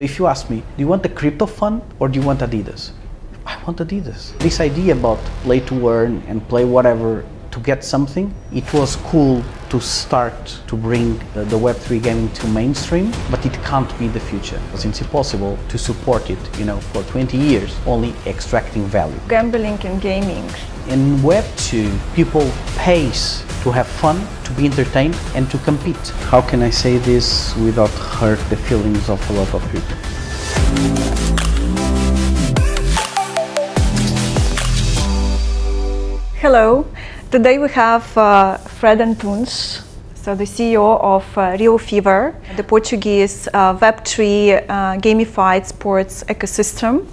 If you ask me, do you want the crypto fund or do you want Adidas? I want Adidas. This idea about play to earn and play whatever to get something, it was cool to start to bring the, the Web3 gaming to mainstream, but it can't be the future because it's impossible to support it, you know, for 20 years, only extracting value. Gambling and gaming. In Web2, people pays to have fun, to be entertained, and to compete. How can I say this without hurt the feelings of a lot of people? Hello. Today we have uh, Fred Antunes, so the CEO of uh, RealFevr, the Portuguese uh, Web3 uh, gamified sports ecosystem.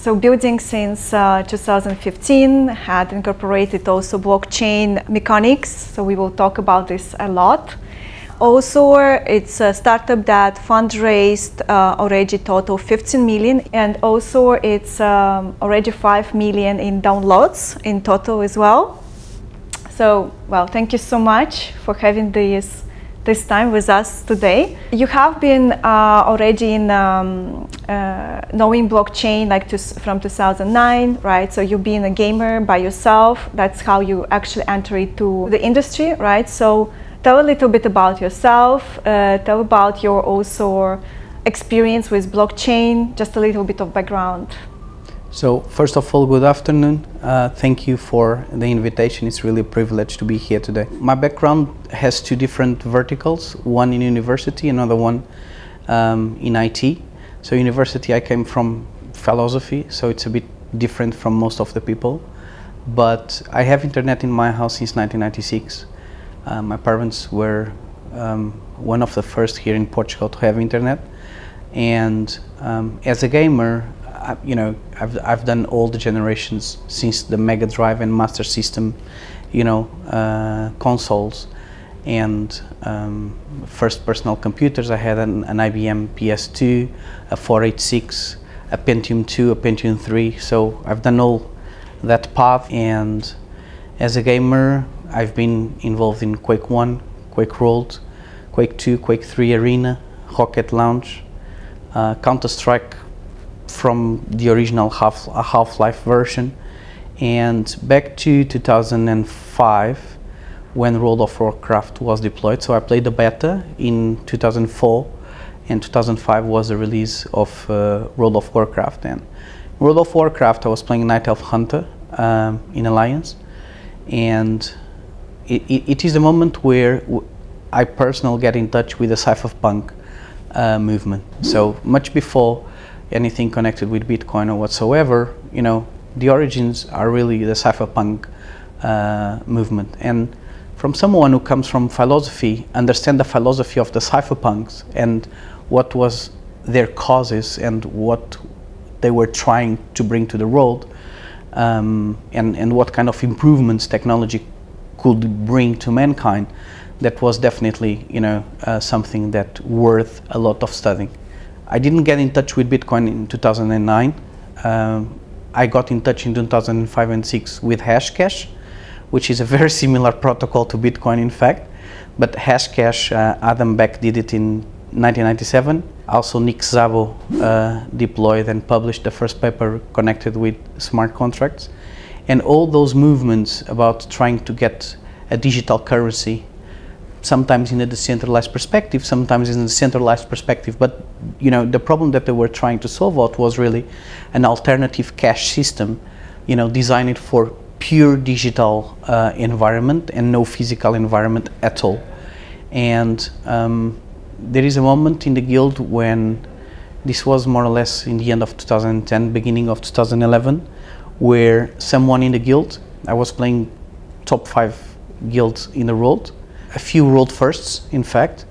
So building since uh, 2015, had incorporated also blockchain mechanics. So we will talk about this a lot. Also, it's a startup that fundraised uh, already total 15 million, and also it's um, already 5 million in downloads in total as well. So, well, thank you so much for having this this time with us today. You have been uh, already in um, uh, knowing blockchain like to, from 2009, right? So you've been a gamer by yourself. That's how you actually entered into the industry, right? So tell a little bit about yourself. Uh, tell about your also experience with blockchain. Just a little bit of background. So, first of all, good afternoon. Uh, thank you for the invitation. It's really a privilege to be here today. My background has two different verticals one in university, another one um, in IT. So, university, I came from philosophy, so it's a bit different from most of the people. But I have internet in my house since 1996. Uh, my parents were um, one of the first here in Portugal to have internet. And um, as a gamer, I, you know, I've, I've done all the generations since the Mega Drive and Master System, you know, uh, consoles and um, first personal computers. I had an, an, IBM PS2, a 486, a Pentium 2, a Pentium 3. So I've done all that path. And as a gamer, I've been involved in Quake 1, Quake World, Quake 2, Quake 3 Arena, Rocket Launch, uh, Counter Strike from the original Half Half-Life version, and back to 2005 when World of Warcraft was deployed. So I played the beta in 2004, and 2005 was the release of uh, World of Warcraft. And World of Warcraft, I was playing Night Elf Hunter um, in Alliance, and it, it, it is the moment where I personally get in touch with the cypherpunk uh, movement. So much before anything connected with Bitcoin or whatsoever, you know, the origins are really the cypherpunk uh, movement. And from someone who comes from philosophy, understand the philosophy of the cypherpunks and what was their causes and what they were trying to bring to the world, um, and, and what kind of improvements technology could bring to mankind, that was definitely, you know, uh, something that worth a lot of studying. I didn't get in touch with Bitcoin in 2009. Um, I got in touch in 2005 and 6 with Hashcash, which is a very similar protocol to Bitcoin, in fact. But Hashcash, uh, Adam Back did it in 1997. Also, Nick Szabo uh, deployed and published the first paper connected with smart contracts. And all those movements about trying to get a digital currency sometimes in a decentralized perspective, sometimes in a centralized perspective. But you know, the problem that they were trying to solve out was really an alternative cash system, you know, designed for pure digital uh, environment and no physical environment at all. And um, there is a moment in the guild when this was more or less in the end of 2010, beginning of 2011, where someone in the guild, I was playing top five guilds in the world, a few world firsts, in fact,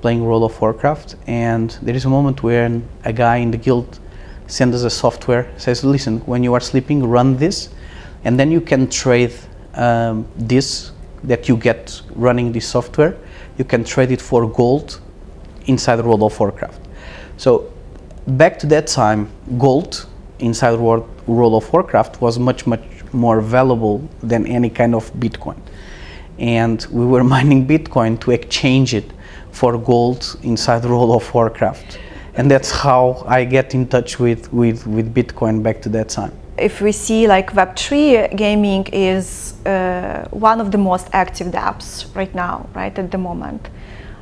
playing World of Warcraft. And there is a moment where a guy in the guild sends us a software, says, listen, when you are sleeping, run this, and then you can trade um, this that you get running this software, you can trade it for gold inside World of Warcraft. So back to that time, gold inside World, World of Warcraft was much, much more valuable than any kind of Bitcoin and we were mining Bitcoin to exchange it for gold inside World of Warcraft. and that's how I get in touch with, with, with Bitcoin back to that time. If we see like Web3 gaming is uh, one of the most active dApps right now, right at the moment.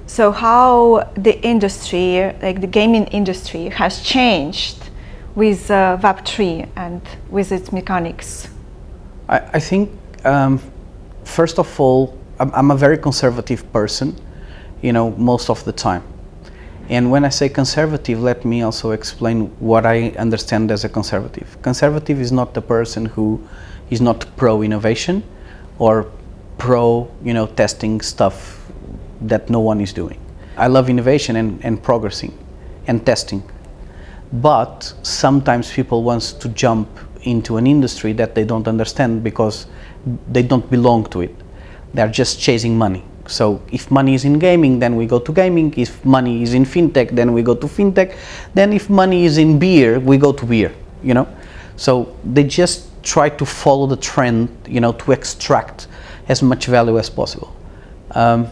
So how the industry, like the gaming industry, has changed with uh, Web3 and with its mechanics? I, I think, um, first of all, I'm, I'm, a very conservative person, you know, most of the time. And when I say conservative, let me also explain what I understand as a conservative. Conservative is not the person who is not pro innovation or pro, you know, testing stuff that no one is doing. I love innovation and, and progressing and testing but sometimes people want to jump into an industry that they don't understand because they don't belong to it. They're just chasing money. So if money is in gaming, then we go to gaming. If money is in fintech, then we go to fintech. Then if money is in beer, we go to beer, you know? So they just try to follow the trend, you know, to extract as much value as possible. Um,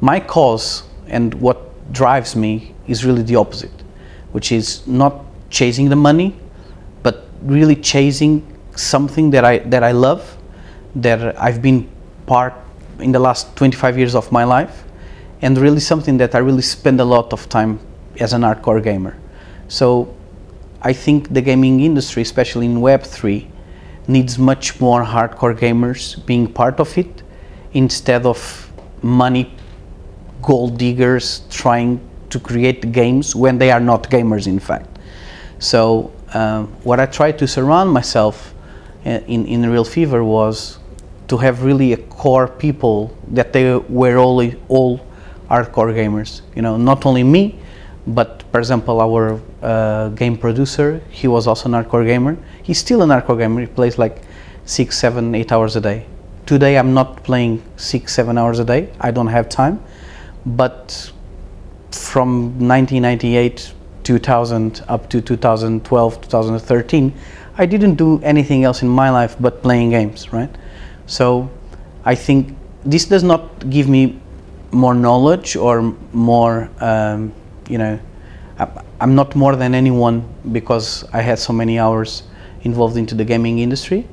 my cause and what drives me is really the opposite which is not chasing the money, but really chasing something that I that I love, that I've been part in the last 25 years of my life, and really something that I really spend a lot of time as an hardcore gamer. So I think the gaming industry, especially in Web3, needs much more hardcore gamers being part of it instead of money gold diggers trying to create games when they are not gamers in fact. So um, what I tried to surround myself uh, in, in RealFevr was to have really a core people that they were all, all hardcore gamers. You know, not only me, but for example, our uh, game producer, he was also an hardcore gamer. He's still an hardcore gamer. He plays like six, seven, eight hours a day. Today, I'm not playing six, seven hours a day. I don't have time. But from 1998 2000 up to 2012 2013 i didn't do anything else in my life but playing games right so i think this does not give me more knowledge or more um, you know i'm not more than anyone because i had so many hours involved into the gaming industry.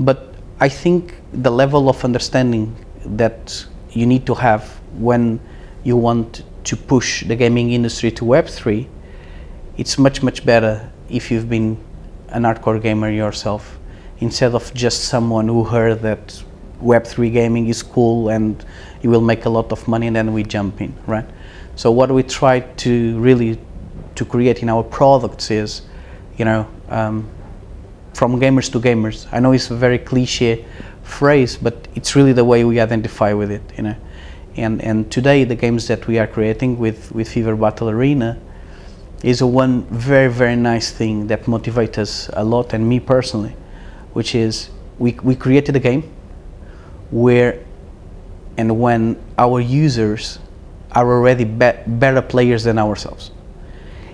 But i think the level of understanding that you need to have when you want to push the gaming industry to Web3, it's much, much better if you've been an hardcore gamer yourself instead of just someone who heard that Web3 gaming is cool and you will make a lot of money and then we jump in, right? So what we try to really to create in our products is, you know, um, from gamers to gamers. I know it's a very cliche phrase, but it's really the way we identify with it, you know. And, and today the games that we are creating with, with Fever Battle Arena is a one very, very nice thing that motivates us a lot and me personally, which is we, we created a game where and when our users are already be better players than ourselves.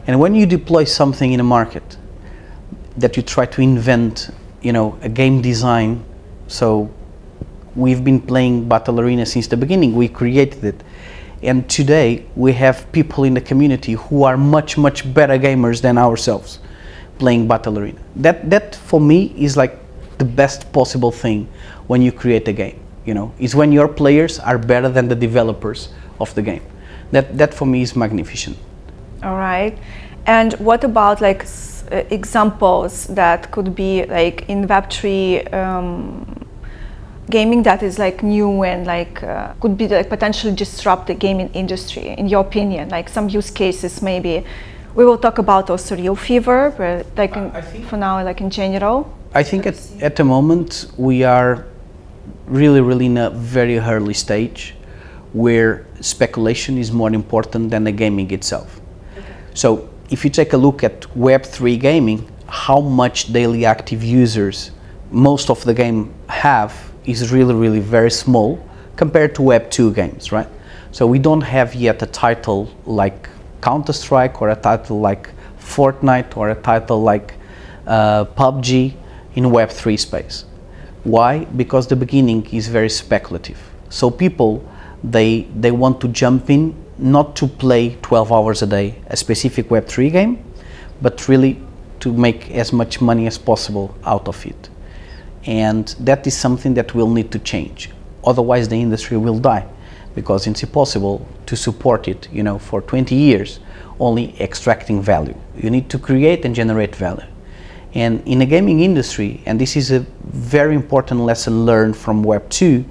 And when you deploy something in a market that you try to invent, you know, a game design, so we've been playing Battle Arena since the beginning. We created it. And today we have people in the community who are much, much better gamers than ourselves playing Battle Arena. That, that for me is like the best possible thing when you create a game. You know, is when your players are better than the developers of the game. That, that for me is magnificent. All right. And what about like uh, examples that could be like in Web3 um, gaming that is like new and like uh, could be like potentially disrupt the gaming industry in your opinion like some use cases maybe we will talk about also RealFevr but like in, for now like in general i think at, at the moment we are really really in a very early stage where speculation is more important than the gaming itself okay. so if you take a look at web3 gaming how much daily active users most of the game have is really, really very small compared to Web 2 games, right? So we don't have yet a title like Counter Strike or a title like Fortnite or a title like uh, PUBG in Web 3 space. Why? Because the beginning is very speculative. So people they they want to jump in not to play 12 hours a day a specific Web3 game, but really to make as much money as possible out of it. And that is something that will need to change. Otherwise, the industry will die because it's impossible to support it, you know, for 20 years only extracting value. You need to create and generate value. And in the gaming industry, and this is a very important lesson learned from Web 2,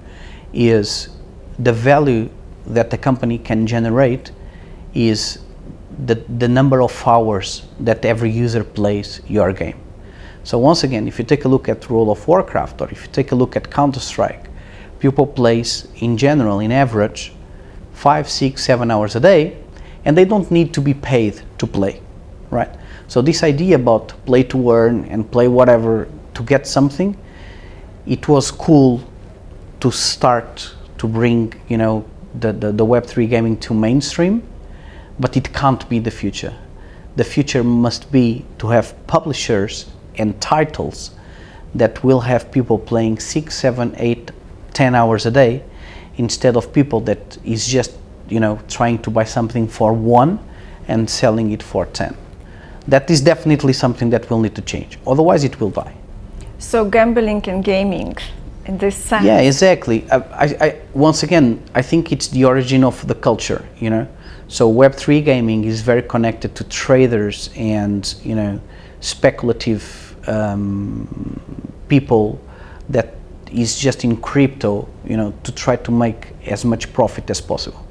is the value that the company can generate is the, the number of hours that every user plays your game. So once again, if you take a look at World of Warcraft or if you take a look at Counter-Strike, people plays in general, in average, five, six, seven hours a day, and they don't need to be paid to play, right? So this idea about play to earn and play whatever to get something, it was cool to start to bring, you know, the, the, the Web3 gaming to mainstream, but it can't be the future. The future must be to have publishers and titles that will have people playing six, seven, eight, ten hours a day instead of people that is just you know trying to buy something for one and selling it for ten. That is definitely something that will need to change. Otherwise, it will die. So gambling and gaming, in this sense. Yeah, exactly. I, I, I, once again, I think it's the origin of the culture. You know, so Web three gaming is very connected to traders and you know speculative um, people that is just in crypto, you know, to try to make as much profit as possible.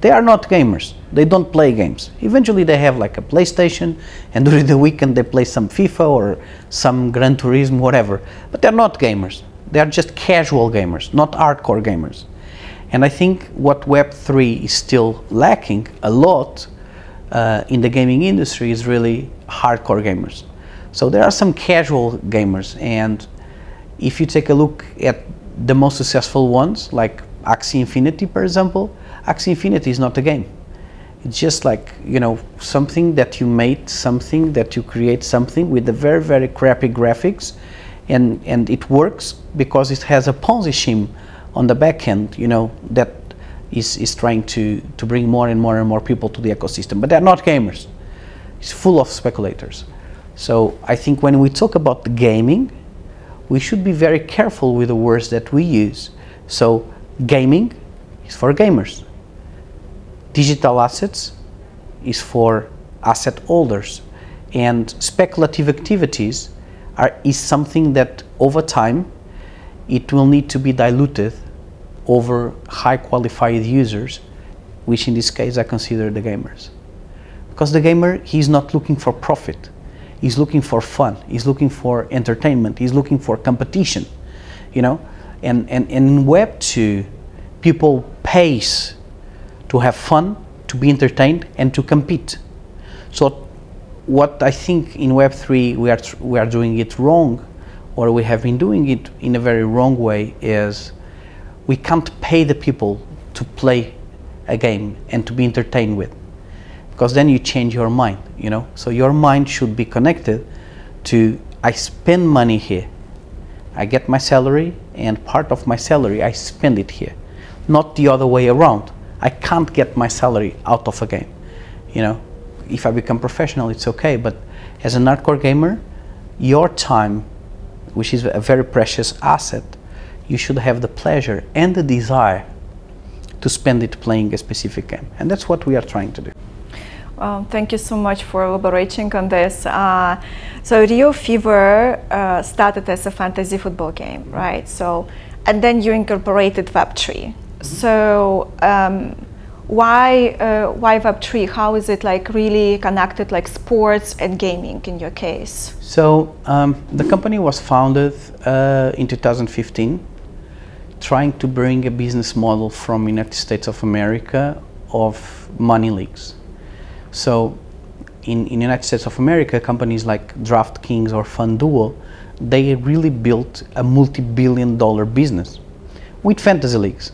They are not gamers. They don't play games. Eventually, they have like a PlayStation, and during the weekend they play some FIFA or some Gran Turismo, whatever. But they're not gamers. They are just casual gamers, not hardcore gamers. And I think what Web3 is still lacking a lot uh, in the gaming industry is really hardcore gamers. So there are some casual gamers, and if you take a look at the most successful ones, like Axie Infinity, for example, Axie Infinity is not a game. It's just like, you know, something that you made, something that you create something with the very, very crappy graphics, and, and it works because it has a Ponzi scheme on the back end, you know, that is, is trying to, to bring more and more and more people to the ecosystem. But they're not gamers. It's full of speculators. So I think when we talk about the gaming, we should be very careful with the words that we use. So, gaming is for gamers, digital assets is for asset holders, and speculative activities are, is something that over time it will need to be diluted over high qualified users, which in this case I consider the gamers. Because the gamer, he's not looking for profit He's looking for fun. He's looking for entertainment. He's looking for competition, you know. And, and, and in Web 2, people pays to have fun, to be entertained, and to compete. So what I think in Web 3 we are, we are doing it wrong, or we have been doing it in a very wrong way, is we can't pay the people to play a game and to be entertained with because then you change your mind you know? So your mind should be connected to i spend money here. I get my salary and part of my salary i spend it here. Not the other way around i can't get my salary out of a game you know if i become professional it's okay but as an hardcore gamer your time which is a very precious asset you should have the pleasure and the desire to spend it playing a specific game and that's what we are trying to do well, thank you so much for elaborating on this. Uh, so RealFevr uh, started as a fantasy football game, right? So, and then you incorporated Web3. So, um, why uh, why Web3? How is it like really connected, like sports and gaming in your case? So, um, the company was founded uh, in 2015, trying to bring a business model from United States of America of money leagues. So in, in United States of America, companies like DraftKings or FanDuel, they really built a multi-billion dollar business with fantasy leagues.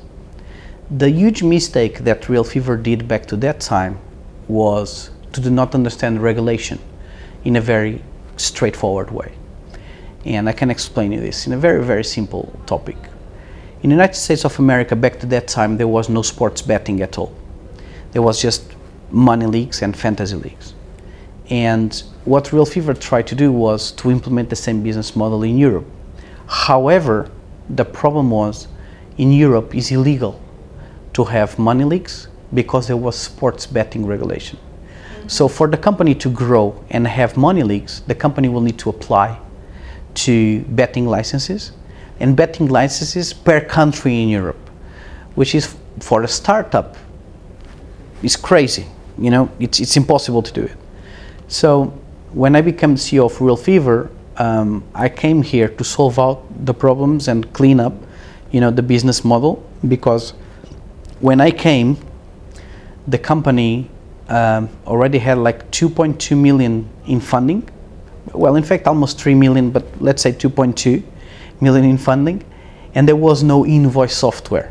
The huge mistake that RealFevr did back to that time was to do not understand regulation in a very straightforward way. And I can explain you this in a very, very simple topic. In the United States of America, back to that time, there was no sports betting at all There was just money leagues and fantasy leagues. And what RealFevr tried to do was to implement the same business model in Europe. However, the problem was in Europe it's illegal to have money leaks because there was sports betting regulation. So for the company to grow and have money leaks, the company will need to apply to betting licenses and betting licenses per country in Europe, which is for a startup is crazy. You know, it's, it's impossible to do it. So when I became CEO of RealFevr, um, I came here to solve out the problems and clean up, you know, the business model because when I came, the company um, already had like 2.2 million in funding. Well, in fact, almost 3 million, but let's say 2.2 million in funding, and there was no invoice software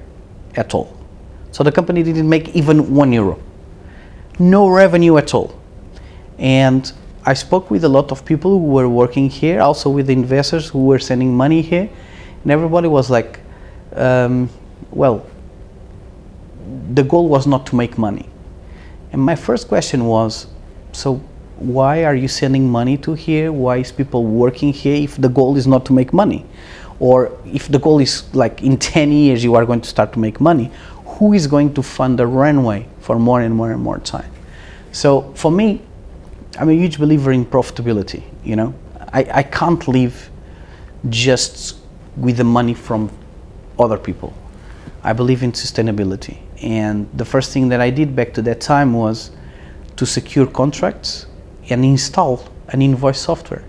at all. So the company didn't make even one euro, no revenue at all. And I spoke with a lot of people who were working here, also with investors who were sending money here, and everybody was like, um, well, the goal was not to make money. And my first question was, so why are you sending money to here? Why is people working here if the goal is not to make money? Or if the goal is like in 10 years you are going to start to make money, who is going to fund the runway for more and more and more time? So for me, I'm a huge believer in profitability, you know. I, I can't live just with the money from other people. I believe in sustainability. And the first thing that I did back to that time was to secure contracts and install an invoice software.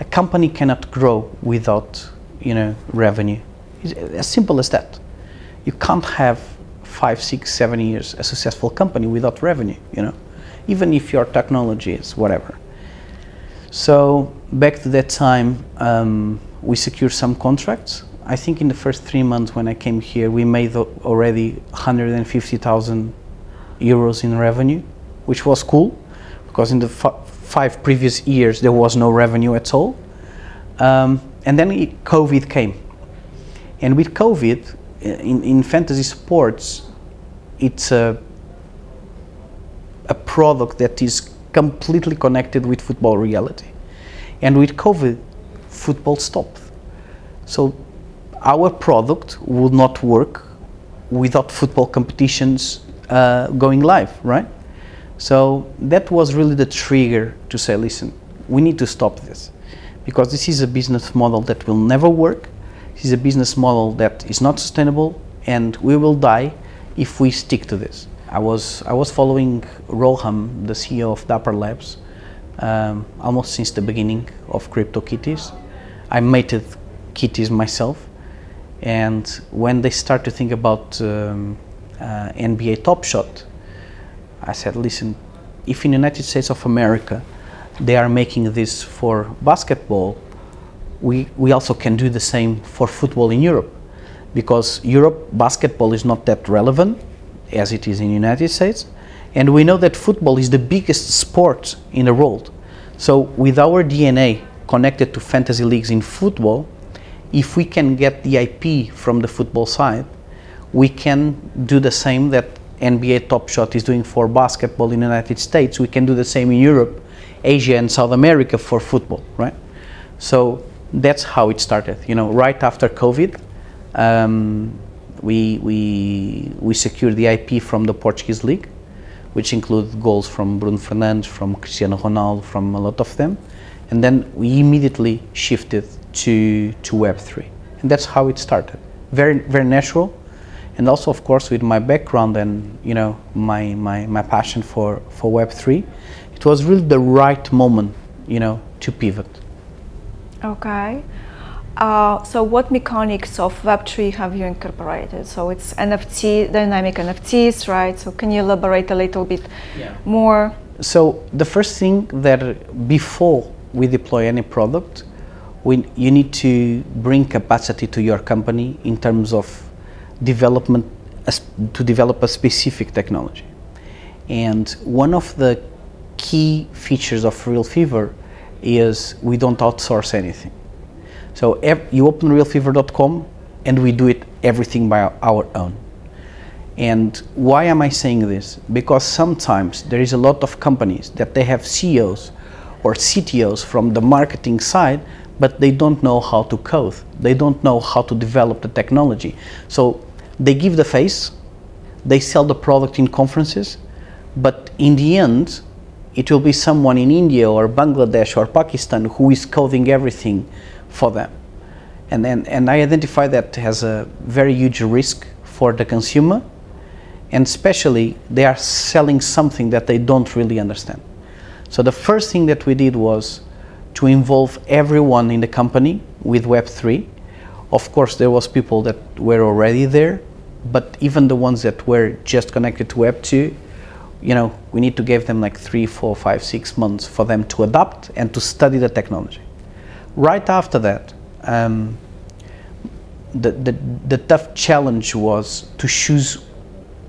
A company cannot grow without, you know, revenue. It's as simple as that. You can't have five, six, seven years a successful company without revenue, you know, even if your technology is whatever. So back to that time, um, we secured some contracts I think in the first three months when I came here, we made already 150,000 euros in revenue, which was cool because in the five previous years there was no revenue at all. Um, and then it, COVID came. And with COVID, in, in fantasy sports, it's a, a product that is completely connected with football reality. And with COVID, football stopped. So our product would not work without football competitions uh, going live, right? So that was really the trigger to say, listen, we need to stop this because this is a business model that will never work. This is a business model that is not sustainable and we will die if we stick to this. I was, I was following Roham, the CEO of Dapper Labs, um, almost since the beginning of CryptoKitties. I mated kitties myself and when they start to think about um, uh, NBA Top Shot, I said, listen, if in the United States of America they are making this for basketball, we, we also can do the same for football in Europe. Because Europe, basketball is not that relevant as it is in the United States. And we know that football is the biggest sport in the world. So with our DNA connected to fantasy leagues in football, if we can get the IP from the football side, we can do the same that NBA Top Shot is doing for basketball in the United States. We can do the same in Europe, Asia, and South America for football, right? So that's how it started. You know, right after COVID, um, we, we, we secured the IP from the Portuguese league, which include goals from Bruno Fernandes, from Cristiano Ronaldo, from a lot of them. And then we immediately shifted to, to Web3. And that's how it started. Very, very natural. And also, of course, with my background and, you know, my, my, my passion for, for Web3, it was really the right moment, you know, to pivot. Okay. Uh, so what mechanics of Web3 have you incorporated? So it's NFT, dynamic NFTs, right? So can you elaborate a little bit yeah. more? So the first thing that before we deploy any product, we, you need to bring capacity to your company in terms of development to develop a specific technology. And one of the key features of RealFevr is we don't outsource anything. So you open realfevr.com and we do it everything by our own. And why am I saying this? Because sometimes there is a lot of companies that they have CEOs or CTOs from the marketing side, but they don't know how to code. They don't know how to develop the technology. So they give the face, they sell the product in conferences, but in the end, it will be someone in India or Bangladesh or Pakistan who is coding everything for them. And, and, and I identify that as a very huge risk for the consumer and especially they are selling something that they don't really understand. So the first thing that we did was to involve everyone in the company with Web3. Of course, there was people that were already there, but even the ones that were just connected to Web2, you know, we need to give them like three, four, five, six months for them to adapt and to study the technology. Right after that, um, the, the, the tough challenge was to choose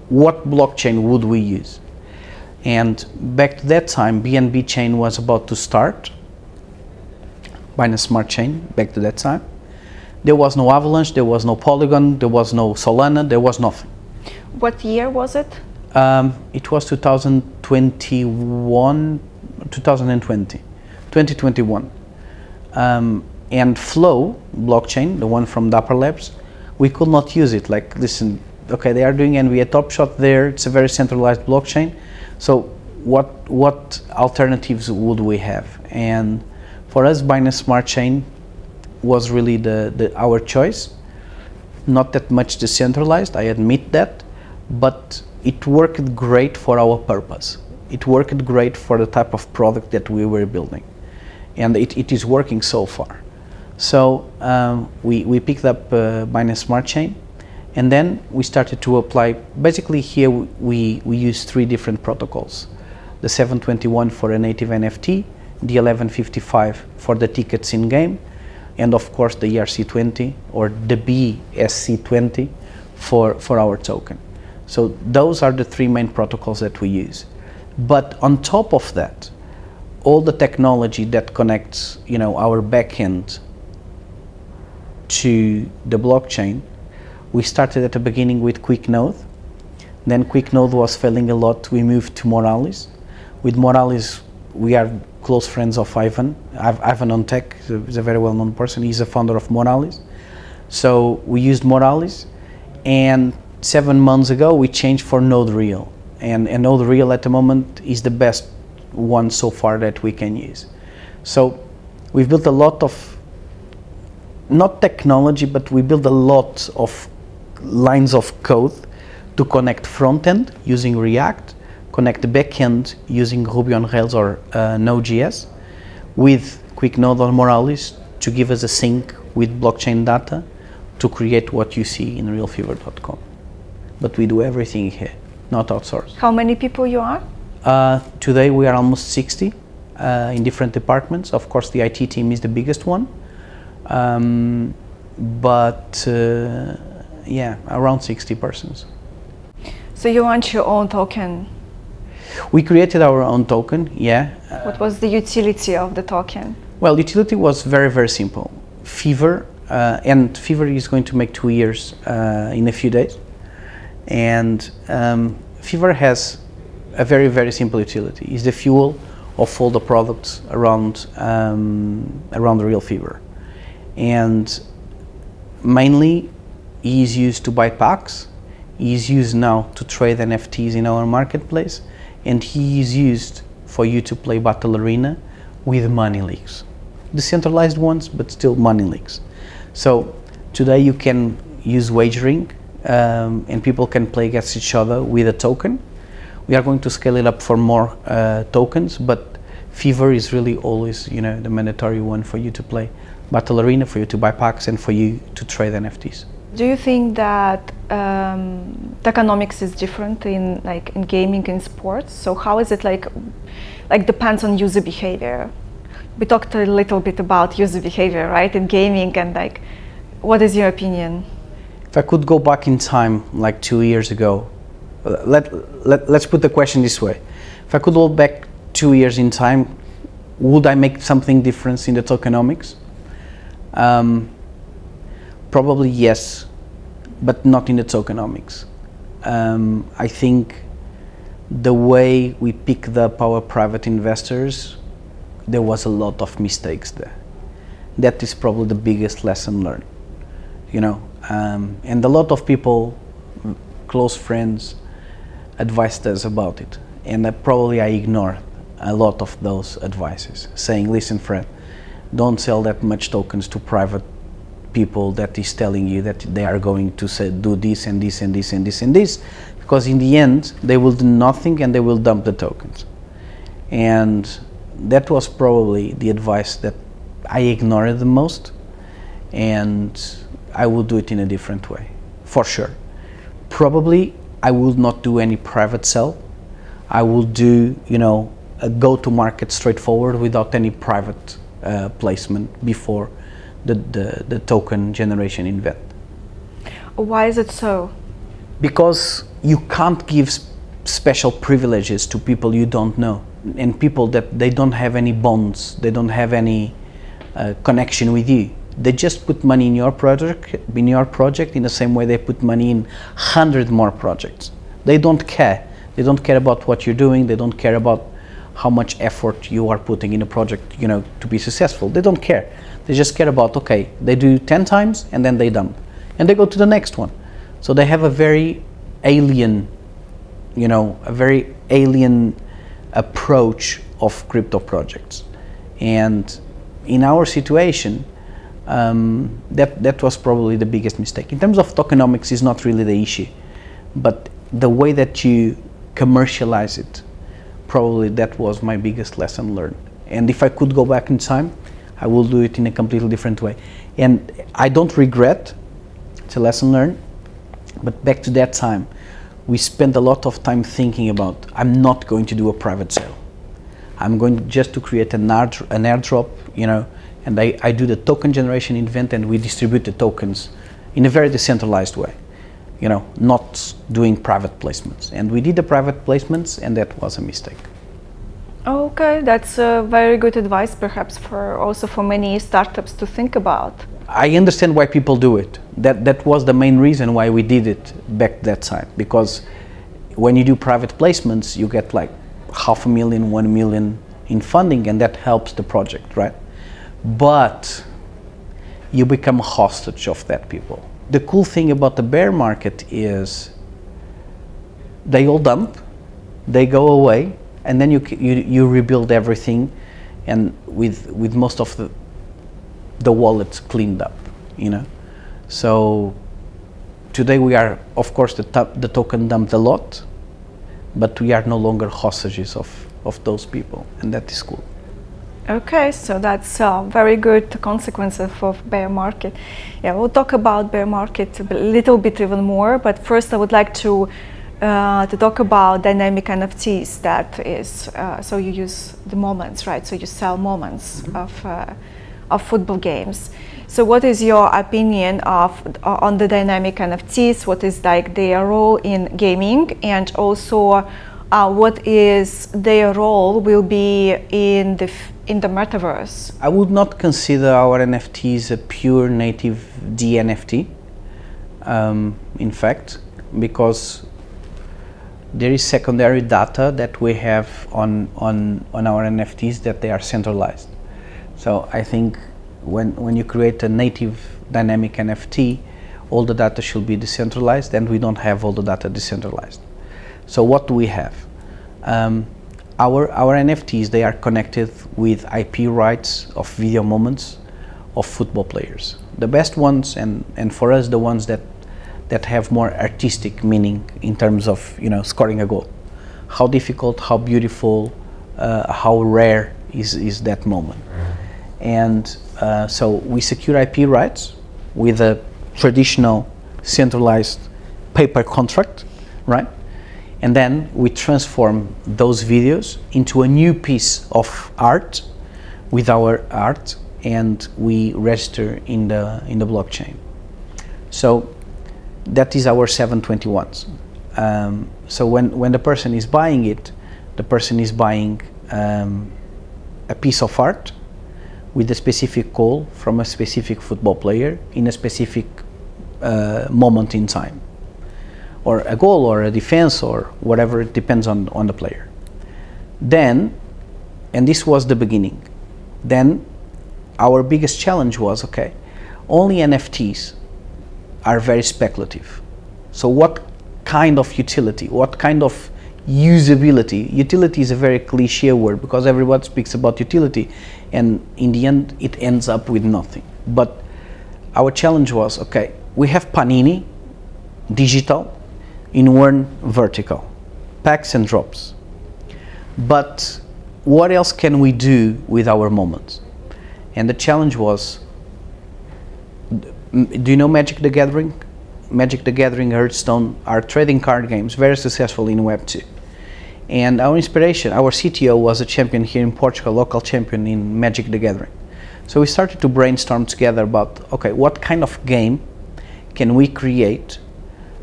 what blockchain would we use? And back to that time, BNB chain was about to start, Binance Smart Chain, back to that time. There was no Avalanche, there was no Polygon, there was no Solana, there was nothing. What year was it? Um, it was 2021, 2020, 2021. Um, and Flow blockchain, the one from Dapper Labs, we could not use it. Like, listen, okay, they are doing NBA Top Shot there. It's a very centralized blockchain. So what what alternatives would we have? And for us, Binance Smart Chain was really the, the our choice. Not that much decentralized, I admit that, but it worked great for our purpose. It worked great for the type of product that we were building, and it, it is working so far. So um, we, we picked up uh, Binance Smart Chain and then we started to apply, basically here we, we use three different protocols. The 721 for a native NFT, the 1155 for the tickets in game, and of course the ERC20 or the BSC20 for, for our token. So those are the three main protocols that we use. But on top of that, all the technology that connects you know, our backend to the blockchain we started at the beginning with QuickNode. Then QuickNode was failing a lot. We moved to Moralis. With Moralis, we are close friends of Ivan. Ivan on Tech is a very well-known person. He's a founder of Moralis. So we used Moralis, and seven months ago we changed for NodeReal. And, and NodeReal at the moment is the best one so far that we can use. So we've built a lot of not technology, but we built a lot of lines of code to connect front end using React, connect the backend using Ruby on Rails or uh, Node.js with QuickNode or Moralis to give us a sync with blockchain data to create what you see in realfevr.com. But we do everything here, not outsourced. How many people you are? Uh, today we are almost 60 uh, in different departments. Of course, the IT team is the biggest one. Um, but uh, yeah, around 60 persons. So you want your own token? We created our own token, yeah. What was the utility of the token? Well, utility was very, very simple. Fever, uh, and Fever is going to make two years uh, in a few days. And um, Fever has a very, very simple utility. It's the fuel of all the products around, um, around the RealFevr. And mainly he is used to buy packs. He is used now to trade NFTs in our marketplace, and he is used for you to play Battle Arena with money leaks. Decentralized ones, but still money leaks. So today you can use wagering um, and people can play against each other with a token. We are going to scale it up for more uh, tokens, but Fever is really always, you know, the mandatory one for you to play Battle Arena, for you to buy packs, and for you to trade NFTs. Do you think that um, economics is different in like in gaming and sports? So how is it like? Like depends on user behavior. We talked a little bit about user behavior, right, in gaming, and like, what is your opinion? If I could go back in time, like two years ago, let, let let's put the question this way: If I could go back two years in time, would I make something different in the tokenomics? Um, Probably yes, but not in the tokenomics. um, I think the way we picked up our private investors, there was a lot of mistakes there. That is probably the biggest lesson learned, you know. Um, and a lot of people, close friends, advised us about it, and uh, probably I ignored a lot of those advices, saying, "Listen, Fred, don't sell that much tokens to private people that is telling you that they are going to say, do this and this and this and this and this because in the end they will do nothing and they will dump the tokens. And that was probably the advice that I ignored the most and I will do it in a different way for sure. Probably I will not do any private sell. I will do you know a go to market straightforward without any private uh, placement before the, the, the token generation event. Why is it so? Because you can't give special privileges to people you don't know and people that they don't have any bonds, they don't have any uh, connection with you. They just put money in your project, in your project, in the same way they put money in hundred more projects. They don't care. They don't care about what you're doing. They don't care about how much effort you are putting in a project, you know, to be successful. They don't care. They just care about okay, they do 10 times and then they dump. And they go to the next one. So they have a very alien, you know, a very alien approach of crypto projects. And in our situation, um, that, that was probably the biggest mistake. In terms of tokenomics is not really the issue, but the way that you commercialize it, probably that was my biggest lesson learned. And if I could go back in time, I will do it in a completely different way. And I don't regret, it's a lesson learned, but back to that time, we spent a lot of time thinking about I'm not going to do a private sale. I'm going just to create an, art, an airdrop, you know, and I, I do the token generation event and we distribute the tokens in a very decentralized way, you know, not doing private placements. And we did the private placements and that was a mistake. Okay, that's very good advice, perhaps for also for many startups to think about. I understand why people do it. That that was the main reason why we did it back that time. Because when you do private placements, you get like half a million, one million in funding, and that helps the project, right? But you become a hostage of that people. The cool thing about the bear market is they all dump, they go away, and then you, you, you rebuild everything and with, with most of the, the wallets cleaned up, you know. So today we are, of course, the, the token dumped a lot, but we are no longer hostages of, of those people, and that is cool. Okay, so that's a very good consequence of bear market. Yeah, we'll talk about bear market a little bit even more, but first I would like to uh, to talk about dynamic NFTs. That is, uh, so you use the moments, right? So you sell moments mm-hmm. of uh, of football games. So what is your opinion of on the dynamic NFTs? What is like their role in gaming, and also uh, what is their role will be in the in the metaverse? I would not consider our NFTs a pure native DNFT. Um, in fact, because there is secondary data that we have on, on, on our NFTs that they are centralized. So I think when, when you create a native dynamic NFT, all the data should be decentralized and we don't have all the data decentralized. So what do we have? Um, our, our NFTs, they are connected with IP rights of video moments of football players. The best ones and, and for us the ones that that have more artistic meaning in terms of you know scoring a goal. How difficult, how beautiful, uh, how rare is, is that moment. And uh, so we secure IP rights with a traditional centralized paper contract, right? And then we transform those videos into a new piece of art with our art and we register in the in the blockchain. So that is our 721s. Um, so when, when the person is buying it, the person is buying um, a piece of art with a specific call from a specific football player in a specific uh, moment in time. or a goal or a defense or whatever it depends on, on the player then and this was the beginning then our biggest challenge was okay only nfts are very speculative. So what kind of utility what kind of usability utility is a very cliche word because everyone speaks about utility and in the end it ends up with nothing. But our challenge was okay we have panini digital in one vertical packs and drops. But what else can we do with our moments? And the challenge was do you know magic the gathering? Magic the gathering hearthstone are trading card games very successful in web 2 and our inspiration our cto was a champion here in portugal local champion in magic the gathering. So we started to brainstorm together about okay what kind of game can we create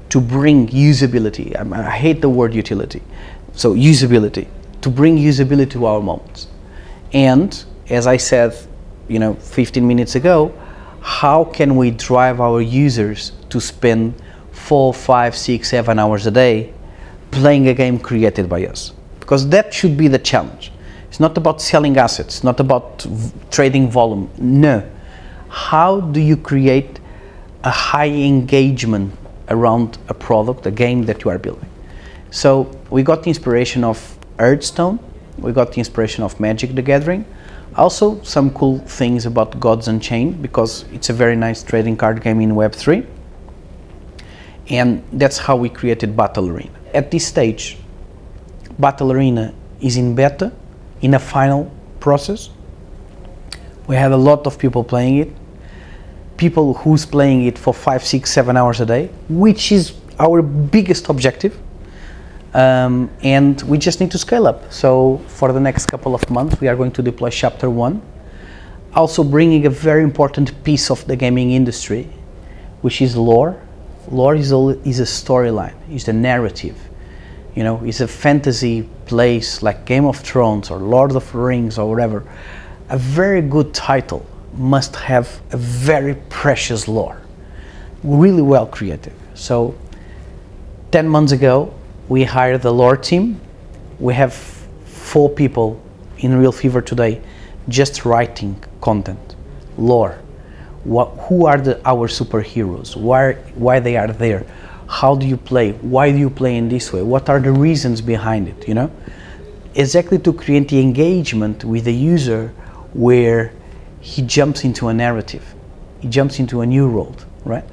to bring usability? I, I hate the word utility. So usability to bring usability to our moments. And as i said you know 15 minutes ago how can we drive our users to spend four five six seven hours a day playing a game created by us? Because that should be the challenge. It's not about selling assets not about trading volume. No. How do you create a high engagement around a product a game that you are building? So we got the inspiration of Hearthstone, we got the inspiration of Magic the Gathering, also some cool things about Gods Unchained because it's a very nice trading card game in Web3. And that's how we created Battle Arena. At this stage, Battle Arena is in beta, in a final process. We have a lot of people playing it. People who's playing it for five, six, seven hours a day, which is our biggest objective um, and we just need to scale up. So for the next couple of months, we are going to deploy chapter one, also bringing a very important piece of the gaming industry, which is lore. Lore is a, is a storyline, is a narrative. You know, it's a fantasy place like Game of Thrones or Lord of the Rings or whatever. A very good title must have a very precious lore, really well created. So, 10 months ago, we hired the lore team. We have four people in RealFevr today just writing content, lore. What, who are the, our superheroes? Why, why they are there? How do you play? Why do you play in this way? What are the reasons behind it? You know, exactly to create the engagement with the user where he jumps into a narrative, he jumps into a new world, right?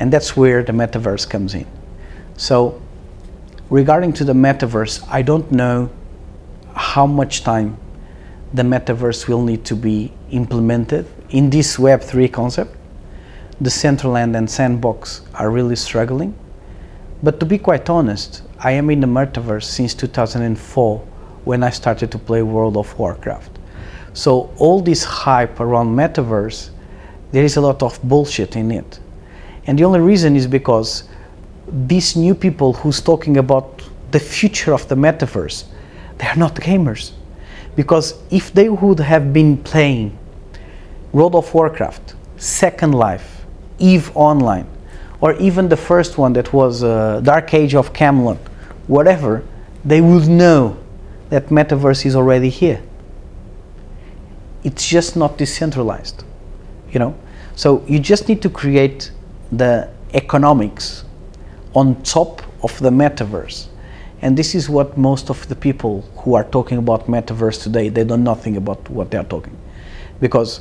And that's where the metaverse comes in. So regarding to the metaverse, I don't know how much time the metaverse will need to be implemented in this Web3 concept. The Decentraland and Sandbox are really struggling. But to be quite honest, I am in the metaverse since 2004 when I started to play World of Warcraft. So all this hype around metaverse, there is a lot of bullshit in it. And the only reason is because these new people who's talking about the future of the metaverse, they are not gamers. Because if they would have been playing World of Warcraft, Second Life, EVE Online, or even the first one that was uh, Dark Age of Camelot, whatever, they would know that metaverse is already here. It's just not decentralized, you know. So you just need to create the economics on top of the metaverse. And this is what most of the people who are talking about metaverse today, they know nothing about what they are talking. Because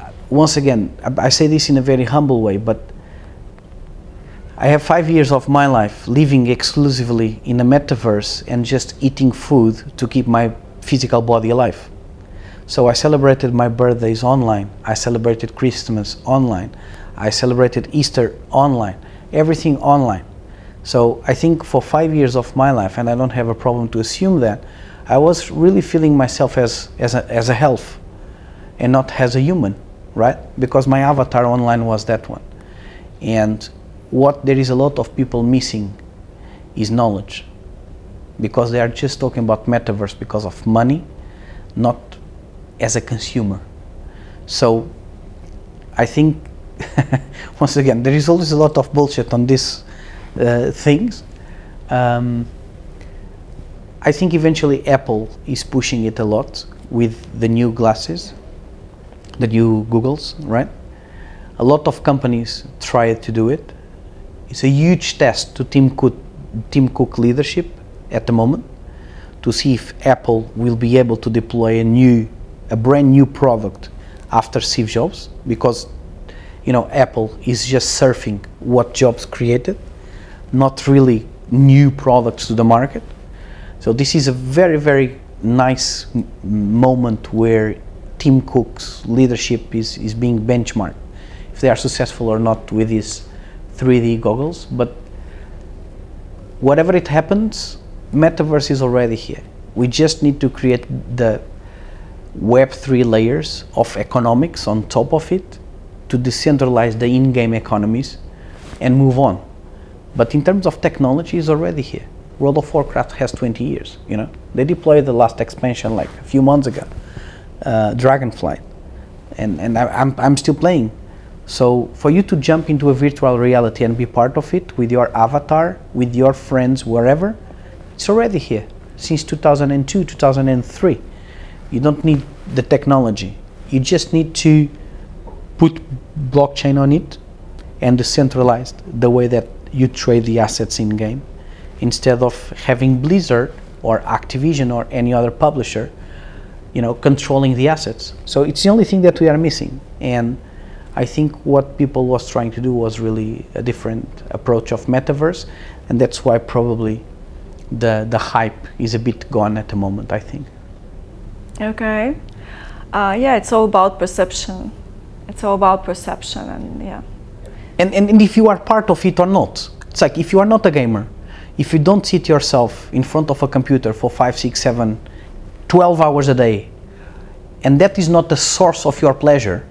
uh, once again, I say this in a very humble way, but I have five years of my life living exclusively in a metaverse and just eating food to keep my physical body alive. So I celebrated my birthdays online. I celebrated Christmas online. I celebrated Easter online. Everything online. So I think for five years of my life, and I don't have a problem to assume that, I was really feeling myself as, as, a, as a health and not as a human, right? Because my avatar online was that one. And what there is a lot of people missing is knowledge because they are just talking about metaverse because of money, not as a consumer. So I think once again there is always a lot of bullshit on these uh, things. Um, I think eventually Apple is pushing it a lot with the new glasses, the new Googles, right? A lot of companies try to do it. It's a huge test to Tim Cook, Tim Cook leadership at the moment to see if Apple will be able to deploy a new, a brand new product after Steve Jobs, because you know Apple is just surfing what Jobs created, not really new products to the market. So this is a very very nice moment where Tim Cook's leadership is, is being benchmarked, if they are successful or not with these 3D goggles. But whatever it happens, metaverse is already here. We just need to create the Web3 layers of economics on top of it to decentralize the in-game economies and move on. But in terms of technology, it's already here. World of Warcraft has 20 years. You know, they deployed the last expansion like a few months ago, uh, Dragonflight, and and I, I'm I'm still playing. So for you to jump into a virtual reality and be part of it with your avatar, with your friends, wherever, it's already here since 2002, 2003. You don't need the technology. You just need to put blockchain on it and decentralized the way that you trade the assets in game instead of having Blizzard or Activision or any other publisher you know controlling the assets so it's the only thing that we are missing and i think what people was trying to do was really a different approach of metaverse and that's why probably the the hype is a bit gone at the moment i think Okay. Uh, yeah, it's all about perception. It's all about perception, and yeah. and, and, and if you are part of it or not it's like if you are not a gamer if you don't sit yourself in front of a computer for 5 6 7 12 hours a day and that is not the source of your pleasure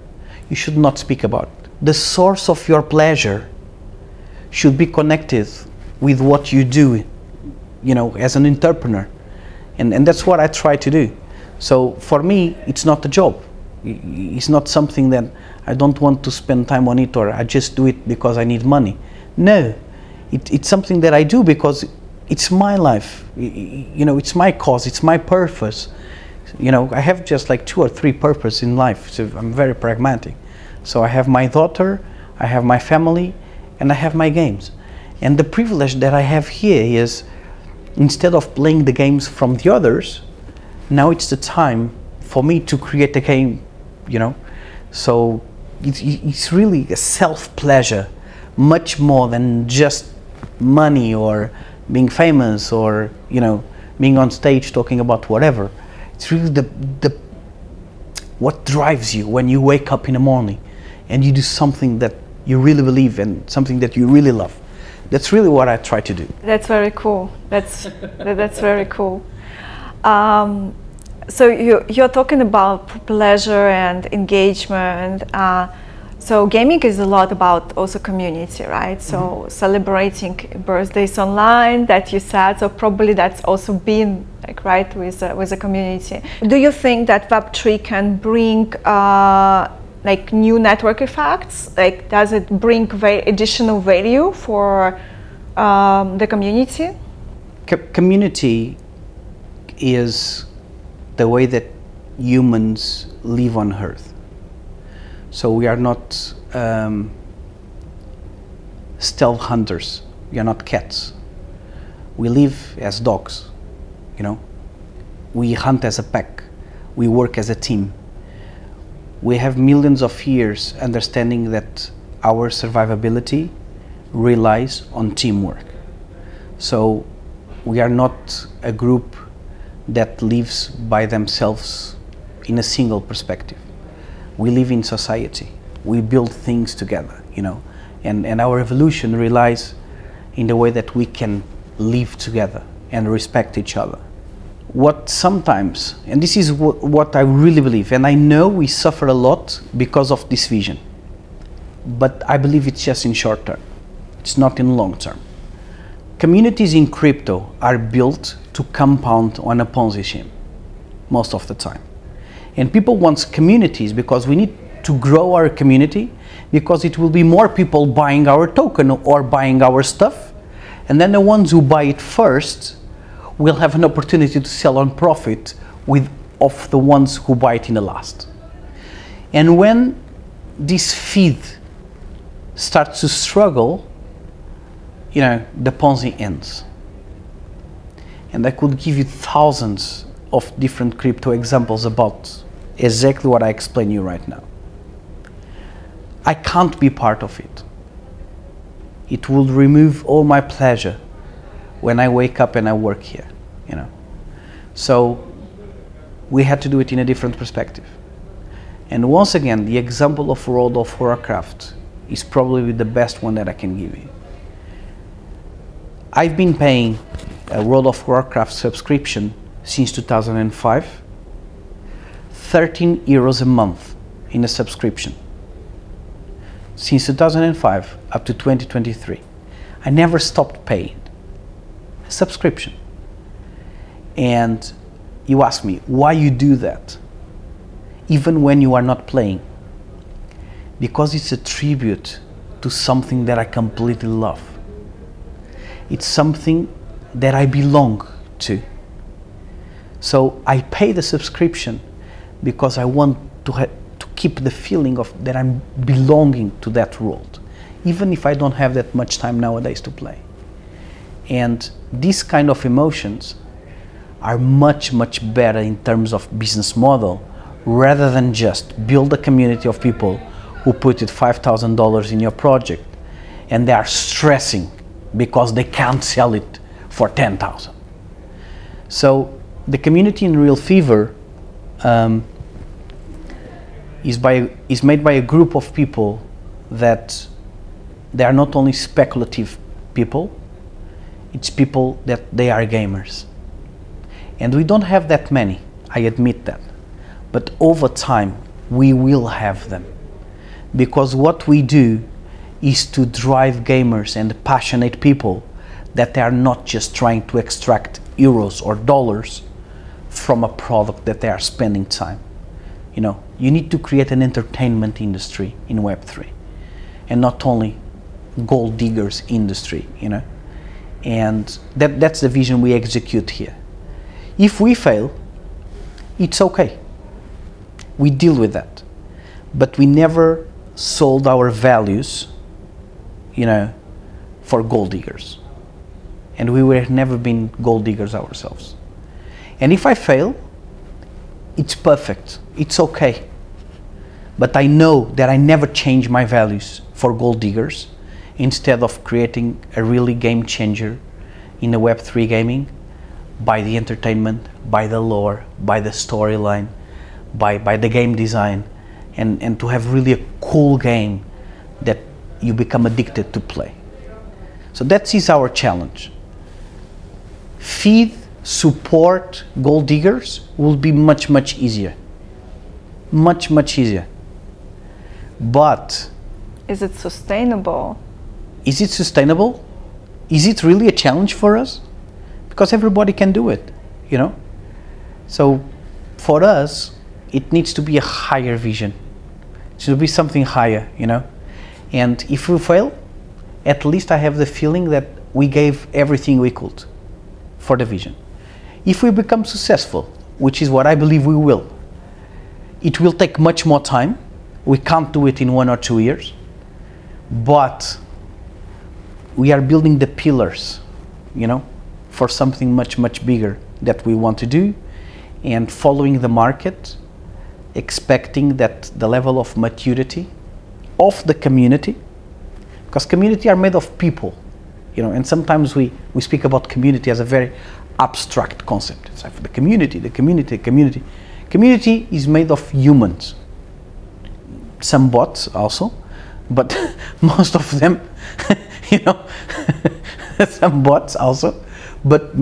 you should not speak about it. The source of your pleasure should be connected with what you do you know as an entrepreneur and, and that's what i try to do. So for me it's not a job it's not something that i don't want to spend time on it or i just do it because i need money. No. It, it's something that i do because it's my life. You know it's my cause it's my purpose. You know i have just like two or three purpose in life so i'm very pragmatic. So i have my daughter i have my family and i have my games. And the privilege that i have here is instead of playing the games from the others now it's the time for me to create a game you know so it's, it's really a self pleasure much more than just money or being famous or you know being on stage talking about whatever it's really the the what drives you when you wake up in the morning and you do something that you really believe in something that you really love that's really what i try to do That's very cool. That's that's very cool. Um, so you you're talking about pleasure and engagement. Uh, so gaming is a lot about also community, right? So celebrating birthdays online that you said. So probably that's also been like right with uh, with the community. Do you think that Web three can bring uh, like new network effects? Like does it bring va- additional value for um, the community? Co- community is the way that humans live on earth. So we are not um, stealth hunters. We are not cats. We live as dogs you know? We hunt as a pack. We work as a team. We have millions of years understanding that our survivability relies on teamwork. So we are not a group that lives by themselves in a single perspective. We live in society. We build things together, you know, and, and our evolution relies in the way that we can live together and respect each other. What sometimes, and this is what, what I really believe, and I know we suffer a lot because of this vision, but I believe it's just in short term, it's not in long term communities in crypto are built to compound on a Ponzi scheme most of the time. And people want communities because we need to grow our community because it will be more people buying our token or buying our stuff And then the ones who buy it first will have an opportunity to sell on profit with of the ones who buy it in the last. And when this feed starts to struggle, you know, the Ponzi ends. And I could give you thousands of different crypto examples about exactly what I explain you right now. I can't be part of it. It will remove all my pleasure when I wake up and I work here, you know. So we had to do it in a different perspective. And once again, the example of World of Warcraft is probably the best one that I can give you. I've been paying a World of Warcraft subscription since 2005, 13 euros a month in a subscription. Since 2005 up to 2023, I never stopped paying a subscription. And you ask me why you do that, even when you are not playing. Because it's a tribute to something that I completely love. It's something that I belong to. So I pay the subscription because I want to, ha- to keep the feeling of that I'm belonging to that world, even if I don't have that much time nowadays to play. And these kind of emotions are much much better in terms of business model rather than just build a community of people who put it $5000 in your project and they are stressing because they can't sell it for 10000 so the community in RealFevr um, is by is made by a group of people that they are not only speculative people it's people that they are gamers and we don't have that many, I admit that. But over time, we will have them. Because what we do is to drive gamers and passionate people that they are not just trying to extract euros or dollars from a product that they are spending time. You know, you need to create an entertainment industry in Web3 and not only gold diggers industry, you know. And that, that's the vision we execute here. If we fail, it's okay. We deal with that. But we never sold our values, you know, for gold diggers. And we were never been gold diggers ourselves. And if I fail, it's perfect. It's okay. But I know that I never change my values for gold diggers instead of creating a really game changer in the Web3 gaming by the entertainment, by the lore, by the storyline, by, by the game design, and, and to have really a cool game that you become addicted to play. So that is our challenge. Feed, support gold diggers will be much, much easier. Much, much easier. But Is it sustainable? is it sustainable? Is it really a challenge for us? because everybody can do it, you know. So for us, it needs to be a higher vision. It should be something higher, you know. And if we fail, at least I have the feeling that we gave everything we could for the vision. If we become successful, which is what I believe we will, it will take much more time. We can't do it in one or two years, but we are building the pillars, you know, for something much, much bigger that we want to do and following the market, expecting that the level of maturity of the community, because community are made of people, you know, and sometimes we, we speak about community as a very abstract concept. It's like the community, the community, community. Community is made of humans, some bots also, but most of them, you know, some bots also, but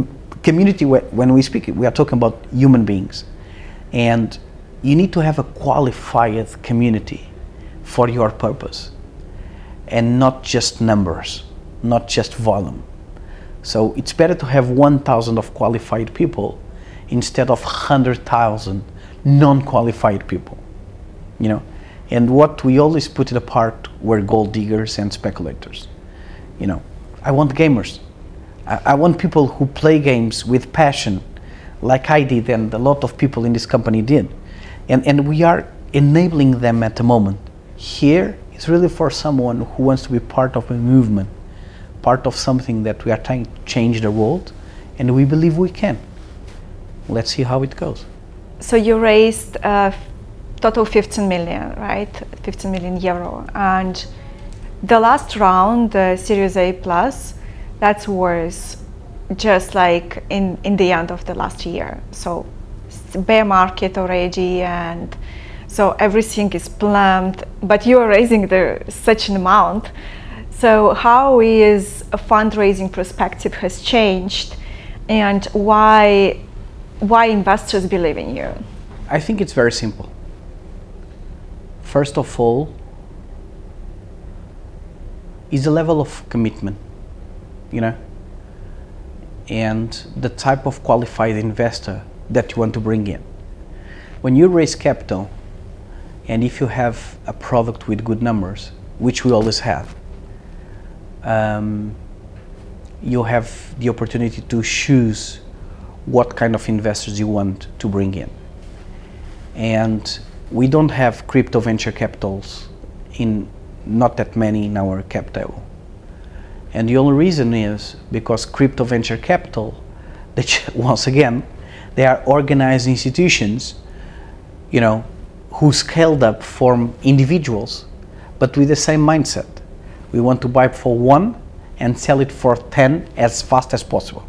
community, when we speak, we are talking about human beings. And you need to have a qualified community for your purpose and not just numbers, not just volume. So it's better to have 1,000 of qualified people instead of 100,000 non-qualified people. You know, and what we always put it apart were gold diggers and speculators. You know, I want gamers I, I want people who play games with passion, like I did and a lot of people in this company did. And, and we are enabling them at the moment. Here is really for someone who wants to be part of a movement, part of something that we are trying to change the world, and we believe we can. Let's see how it goes. So you raised uh, total 15 million, right? 15 million euro, and the last round, the Series A plus, that was just like in in the end of the last year. So bear market already, and so everything is plumbed. But you are raising the such an amount. So how is a fundraising perspective has changed, and why why investors believe in you? I think it's very simple. First of all, is the level of commitment, you know, and the type of qualified investor that you want to bring in. When you raise capital, and if you have a product with good numbers, which we always have, um, you have the opportunity to choose what kind of investors you want to bring in. And we don't have crypto venture capitals in not that many in our cap table. And the only reason is because crypto venture capital, once again, they are organized institutions, you know, who scaled up from individuals, but with the same mindset. We want to buy for one and sell it for 10 as fast as possible.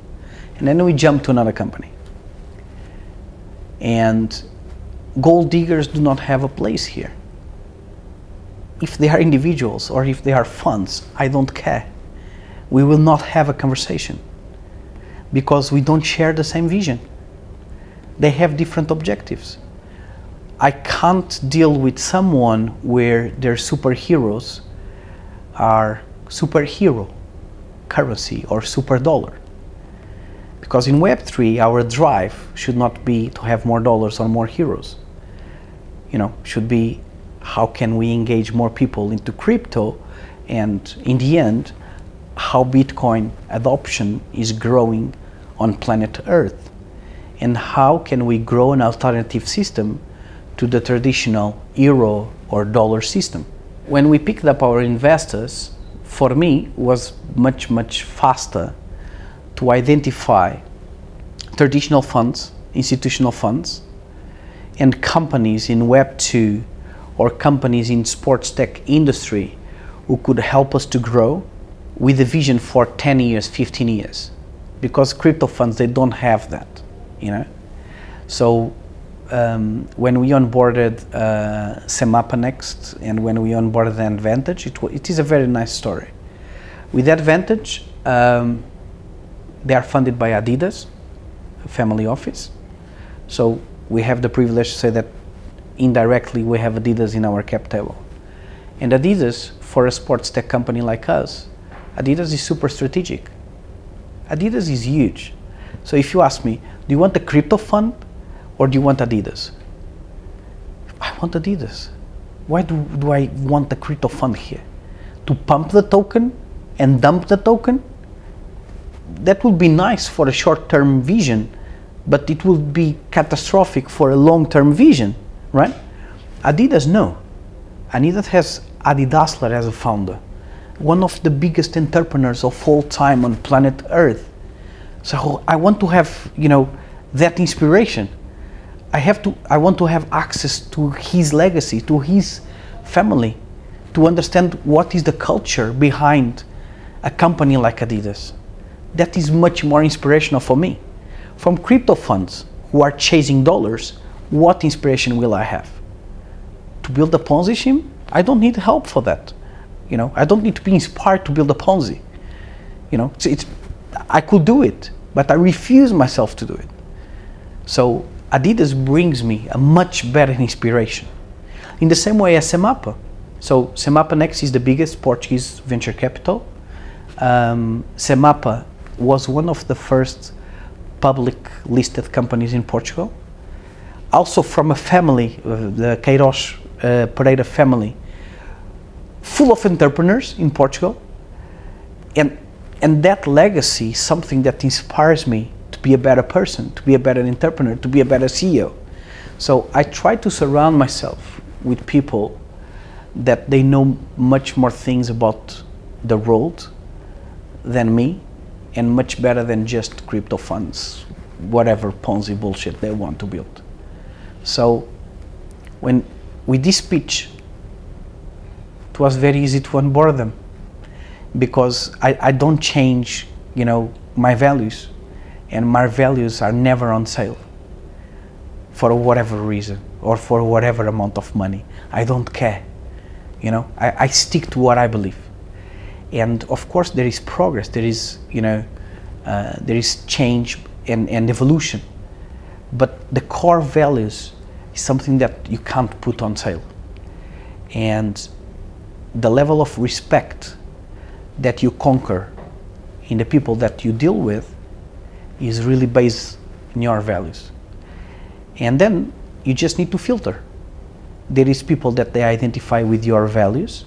And then we jump to another company. And gold diggers do not have a place here. If they are individuals or if they are funds, I don't care. We will not have a conversation because we don't share the same vision. They have different objectives. I can't deal with someone where they're superheroes are superhero currency or super dollar. Because in Web3, our drive should not be to have more dollars or more heroes. You know, should be how can we engage more people into crypto and in the end, how Bitcoin adoption is growing on planet Earth and how can we grow an alternative system to the traditional euro or dollar system. When we picked up our investors, for me was much much faster to identify traditional funds, institutional funds, and companies in Web 2 or companies in sports tech industry who could help us to grow with a vision for 10 years, 15 years. Because crypto funds, they don't have that, you know? So um, when we onboarded uh, Semapa Next and when we onboarded Advantage, it, it is a very nice story. With Advantage, um, they are funded by Adidas, family office. So we have the privilege to say that indirectly we have Adidas in our cap table. And Adidas, for a sports tech company like us, Adidas is super strategic. Adidas is huge. So if you ask me, do you want a crypto fund or do you want Adidas? I want Adidas. Why do, do I want a crypto fund here? To pump the token and dump the token? That would be nice for a short term vision, but it would be catastrophic for a long term vision, right? Adidas, no. Adidas has Adi Dassler as a founder, one of the biggest entrepreneurs of all time on planet Earth. So I want to have, you know, that inspiration. I have to I want to have access to his legacy, to his family, to understand what is the culture behind a company like Adidas. That is much more inspirational for me. From crypto funds who are chasing dollars, what inspiration will I have? To build a Ponzi scheme? I don't need help for that. You know, I don't need to be inspired to build a Ponzi. You know, it's, it's I could do it, but I refuse myself to do it. So Adidas brings me a much better inspiration. In the same way as Semapa. So Semapa Next is the biggest Portuguese venture capital. Um, Semapa was one of the first public listed companies in Portugal. Also from a family, uh, the Queiroz uh, Pereira family, full of entrepreneurs in Portugal. And and that legacy is something that inspires me to be a better person, to be a better entrepreneur, to be a better CEO. So I try to surround myself with people that they know much more things about the world than me and much better than just crypto funds, whatever Ponzi bullshit they want to build. So when with this pitch, it was very easy to onboard them because I, I don't change, you know, my values and my values are never on sale for whatever reason or for whatever amount of money. I don't care. You know, I, I stick to what I believe. And of course, there is progress, there is, you know, uh, there is change and, and evolution. But the core values is something that you can't put on sale. And the level of respect that you conquer in the people that you deal with is really based in your values. And then you just need to filter. There is people that they identify with your values,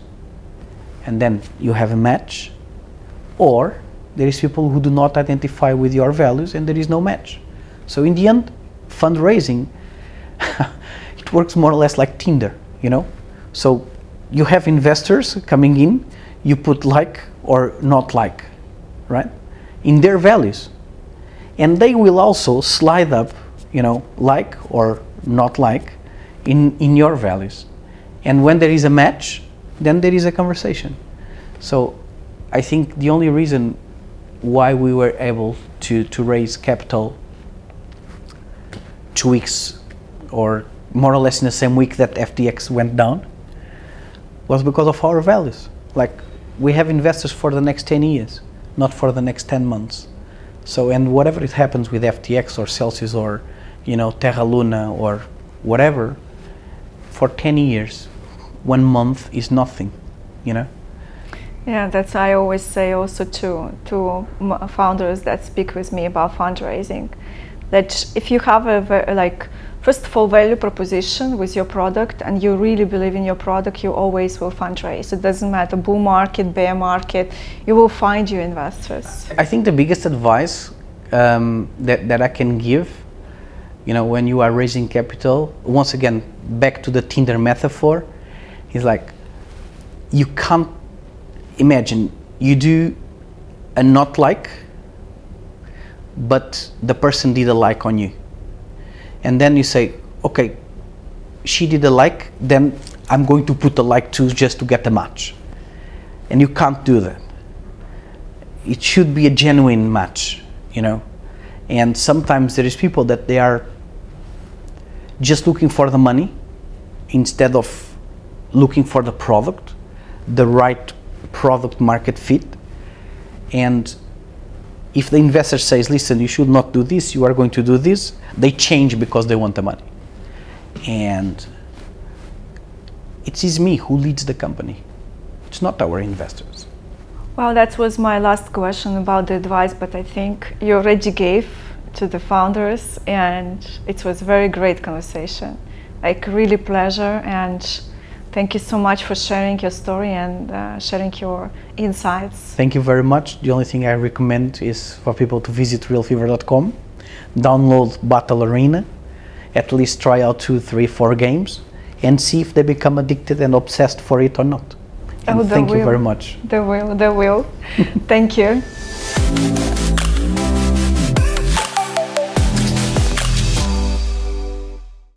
and then you have a match, or there is people who do not identify with your values and there is no match. So in the end, fundraising it works more or less like Tinder, you know? So you have investors coming in, you put like or not like, right? In their values. And they will also slide up, you know, like or not like in, in your values. And when there is a match, then there is a conversation. So I think the only reason why we were able to, to raise capital two weeks or more or less in the same week that FTX went down was because of our values. Like we have investors for the next 10 years, not for the next 10 months. So, and whatever it happens with FTX or Celsius or, you know, Terra Luna or whatever, for 10 years, one month is nothing, you know? Yeah, that's I always say also to to founders that speak with me about fundraising, that if you have a like first of all value proposition with your product and you really believe in your product you always will fundraise. It doesn't matter bull market bear market you will find your investors. I think the biggest advice um, that, that i can give you know when you are raising capital once again back to the tinder metaphor is like you can't imagine. You do a not like but the person did a like on you and then you say, okay, she did a like, then I'm going to put a like too just to get a match. And you can't do that. It should be a genuine match, you know. And sometimes there is people that they are just looking for the money instead of looking for the product, the right product market fit. And if the investor says, listen, you should not do this, you are going to do this, they change because they want the money. And it is me who leads the company. It's not our investors. Well, that was my last question about the advice, but I think you already gave to the founders, and it was a very great conversation. Like, really pleasure and Thank you so much for sharing your story and uh, sharing your insights. Thank you very much. The only thing I recommend is for people to visit realfevr.com, download Battle Arena, at least try out two, three, four games, and see if they become addicted and obsessed for it or not. And oh, thank will. you very much. They will, they will. thank you.